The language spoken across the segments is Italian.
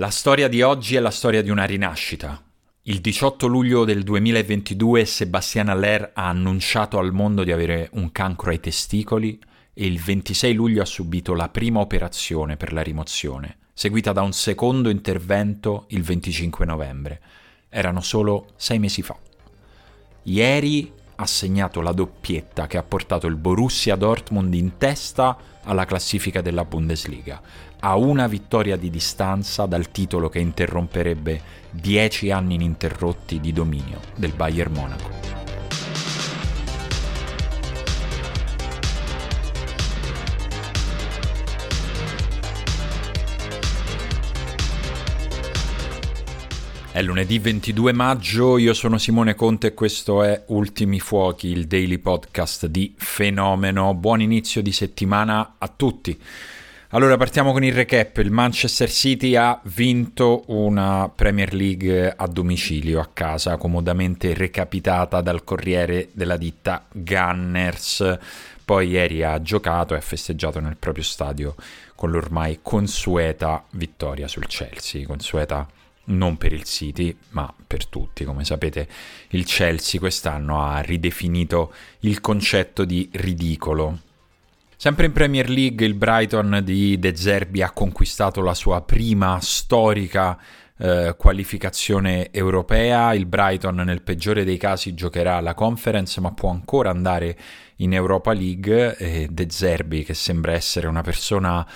La storia di oggi è la storia di una rinascita. Il 18 luglio del 2022 Sebastian Aller ha annunciato al mondo di avere un cancro ai testicoli e il 26 luglio ha subito la prima operazione per la rimozione, seguita da un secondo intervento il 25 novembre. Erano solo sei mesi fa. Ieri ha segnato la doppietta che ha portato il Borussia Dortmund in testa alla classifica della Bundesliga, a una vittoria di distanza dal titolo che interromperebbe dieci anni ininterrotti di dominio del Bayern Monaco. È lunedì 22 maggio, io sono Simone Conte e questo è Ultimi Fuochi, il daily podcast di Fenomeno. Buon inizio di settimana a tutti. Allora partiamo con il recap. Il Manchester City ha vinto una Premier League a domicilio, a casa, comodamente recapitata dal corriere della ditta Gunners. Poi ieri ha giocato e ha festeggiato nel proprio stadio con l'ormai consueta vittoria sul Chelsea, consueta non per il City, ma per tutti. Come sapete, il Chelsea quest'anno ha ridefinito il concetto di ridicolo. Sempre in Premier League il Brighton di De Zerbi ha conquistato la sua prima storica eh, qualificazione europea. Il Brighton nel peggiore dei casi giocherà la conference ma può ancora andare in Europa League e De Zerbi che sembra essere una persona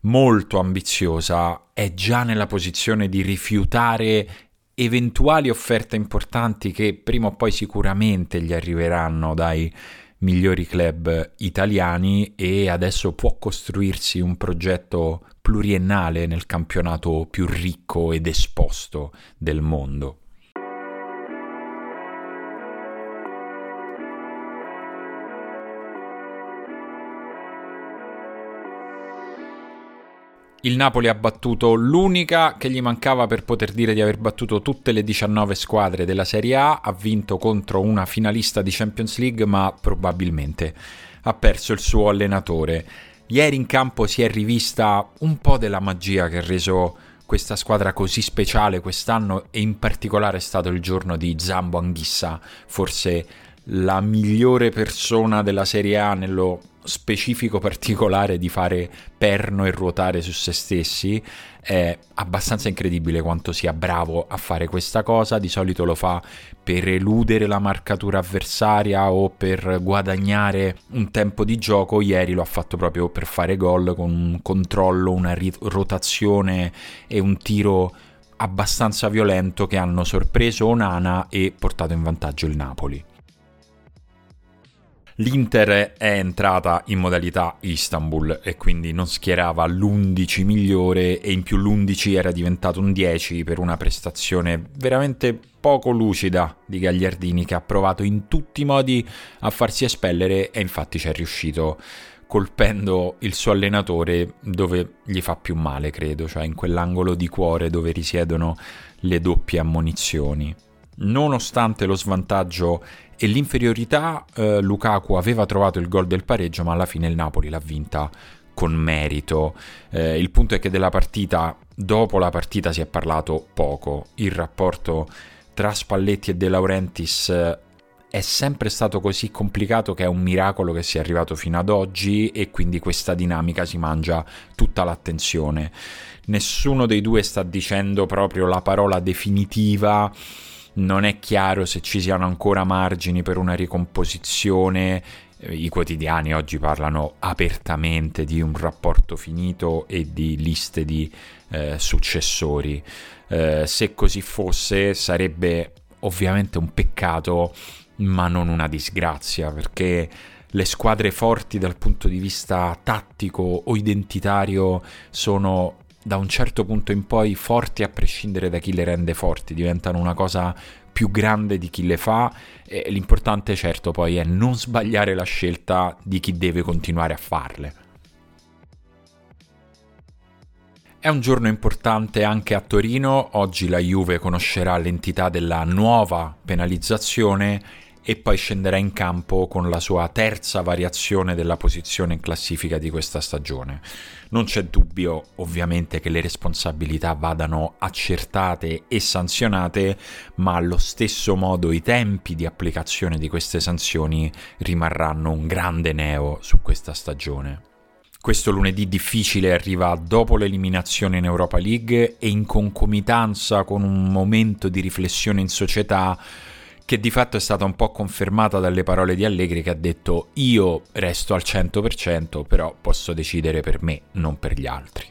molto ambiziosa è già nella posizione di rifiutare eventuali offerte importanti che prima o poi sicuramente gli arriveranno dai migliori club italiani e adesso può costruirsi un progetto pluriennale nel campionato più ricco ed esposto del mondo. Il Napoli ha battuto l'unica che gli mancava per poter dire di aver battuto tutte le 19 squadre della Serie A, ha vinto contro una finalista di Champions League ma probabilmente ha perso il suo allenatore. Ieri in campo si è rivista un po' della magia che ha reso questa squadra così speciale quest'anno e in particolare è stato il giorno di Zambo Anghissa, forse la migliore persona della Serie A nello specifico particolare di fare perno e ruotare su se stessi è abbastanza incredibile quanto sia bravo a fare questa cosa. Di solito lo fa per eludere la marcatura avversaria o per guadagnare un tempo di gioco. Ieri lo ha fatto proprio per fare gol con un controllo una rotazione e un tiro abbastanza violento che hanno sorpreso Onana e portato in vantaggio il Napoli L'Inter è entrata in modalità Istanbul e quindi non schierava l'11 migliore e in più l'11 era diventato un 10 per una prestazione veramente poco lucida di Gagliardini che ha provato in tutti i modi a farsi espellere e infatti ci è riuscito colpendo il suo allenatore dove gli fa più male, credo, cioè in quell'angolo di cuore dove risiedono le doppie ammonizioni. Nonostante lo svantaggio e l'inferiorità, eh, Lukaku aveva trovato il gol del pareggio, ma alla fine il Napoli l'ha vinta con merito. Eh, il punto è che della partita, dopo la partita si è parlato poco. Il rapporto tra Spalletti e De Laurentiis eh, è sempre stato così complicato che è un miracolo che sia arrivato fino ad oggi e quindi questa dinamica si mangia tutta l'attenzione. Nessuno dei due sta dicendo proprio la parola definitiva non è chiaro se ci siano ancora margini per una ricomposizione. Eh, I quotidiani oggi parlano apertamente di un rapporto finito e di liste di eh, successori. Eh, se così fosse sarebbe ovviamente un peccato, ma non una disgrazia, perché le squadre forti dal punto di vista tattico o identitario sono da un certo punto in poi forti a prescindere da chi le rende forti, diventano una cosa più grande di chi le fa e l'importante certo poi è non sbagliare la scelta di chi deve continuare a farle. È un giorno importante anche a Torino, oggi la Juve conoscerà l'entità della nuova penalizzazione e poi scenderà in campo con la sua terza variazione della posizione in classifica di questa stagione. Non c'è dubbio ovviamente che le responsabilità vadano accertate e sanzionate, ma allo stesso modo i tempi di applicazione di queste sanzioni rimarranno un grande neo su questa stagione. Questo lunedì difficile arriva dopo l'eliminazione in Europa League e in concomitanza con un momento di riflessione in società che di fatto è stata un po' confermata dalle parole di Allegri che ha detto io resto al 100% però posso decidere per me, non per gli altri.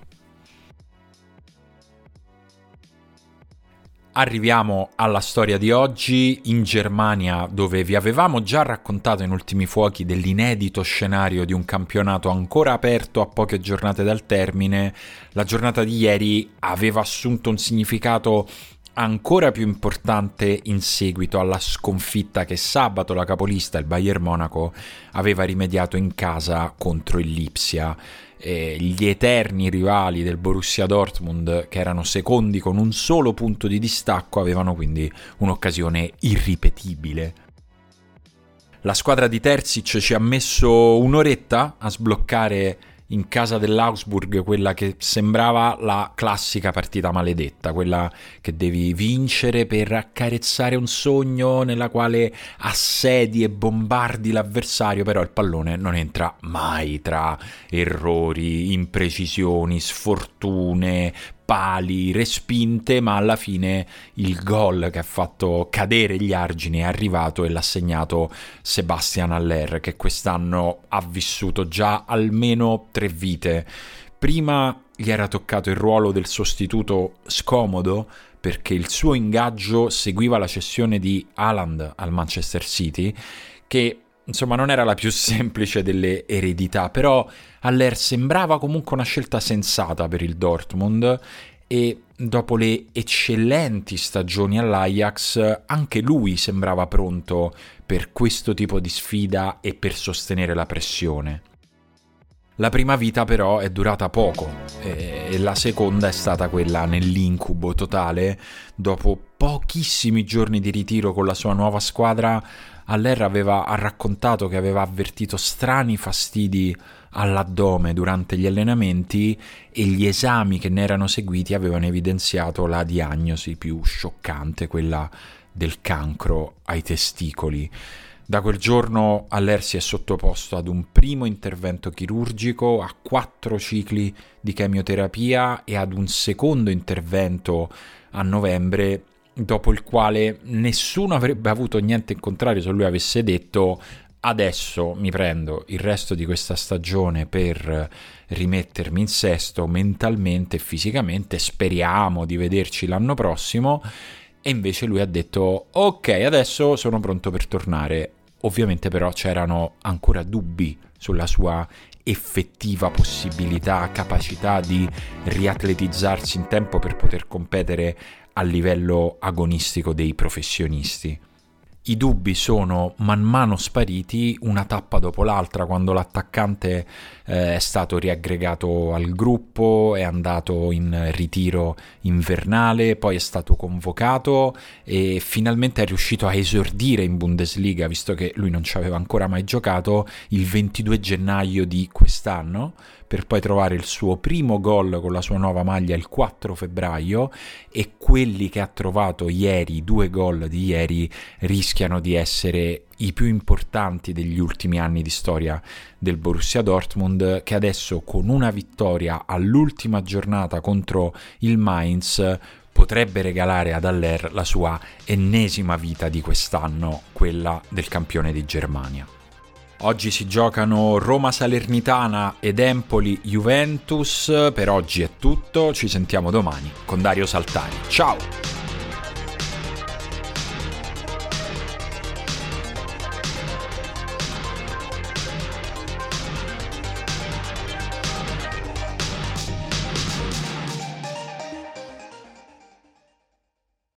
Arriviamo alla storia di oggi in Germania dove vi avevamo già raccontato in ultimi fuochi dell'inedito scenario di un campionato ancora aperto a poche giornate dal termine. La giornata di ieri aveva assunto un significato ancora più importante in seguito alla sconfitta che sabato la capolista, il Bayern Monaco, aveva rimediato in casa contro il Lipsia. Eh, gli eterni rivali del Borussia Dortmund, che erano secondi con un solo punto di distacco, avevano quindi un'occasione irripetibile. La squadra di Terzic ci ha messo un'oretta a sbloccare in casa dell'Augsburg quella che sembrava la classica partita maledetta, quella che devi vincere per accarezzare un sogno nella quale assedi e bombardi l'avversario, però il pallone non entra mai tra errori, imprecisioni, sfortune, pali, respinte, ma alla fine il gol che ha fatto cadere gli argini è arrivato e l'ha segnato Sebastian Aller, che quest'anno ha vissuto già almeno tre vite. Prima gli era toccato il ruolo del sostituto scomodo perché il suo ingaggio seguiva la cessione di Haaland al Manchester City, che insomma non era la più semplice delle eredità, però Aller sembrava comunque una scelta sensata per il Dortmund e dopo le eccellenti stagioni all'Ajax anche lui sembrava pronto per questo tipo di sfida e per sostenere la pressione. La prima vita però è durata poco e la seconda è stata quella nell'incubo totale. Dopo pochissimi giorni di ritiro con la sua nuova squadra, Aller aveva raccontato che aveva avvertito strani fastidi all'addome durante gli allenamenti e gli esami che ne erano seguiti avevano evidenziato la diagnosi più scioccante, quella del cancro ai testicoli. Da quel giorno Aller si è sottoposto ad un primo intervento chirurgico, a quattro cicli di chemioterapia e ad un secondo intervento a novembre, dopo il quale nessuno avrebbe avuto niente in contrario se lui avesse detto adesso mi prendo il resto di questa stagione per rimettermi in sesto mentalmente e fisicamente, speriamo di vederci l'anno prossimo. E invece lui ha detto ok, adesso sono pronto per tornare Ovviamente però c'erano ancora dubbi sulla sua effettiva possibilità, capacità di riatletizzarsi in tempo per poter competere a livello agonistico dei professionisti i dubbi sono man mano spariti una tappa dopo l'altra quando l'attaccante eh, è stato riaggregato al gruppo, è andato in ritiro invernale, poi è stato convocato e finalmente è riuscito a esordire in Bundesliga, visto che lui non ci aveva ancora mai giocato, il 22 gennaio di quest'anno per poi trovare il suo primo gol con la sua nuova maglia il 4 febbraio e quelli che ha trovato ieri, due gol di ieri, rischiano di essere i più importanti degli ultimi anni di storia del Borussia Dortmund che adesso con una vittoria all'ultima giornata contro il Mainz potrebbe regalare ad Aller la sua ennesima vita di quest'anno, quella del campione di Germania. Oggi si giocano Roma Salernitana ed Empoli Juventus. Per oggi è tutto, ci sentiamo domani con Dario Saltani. Ciao!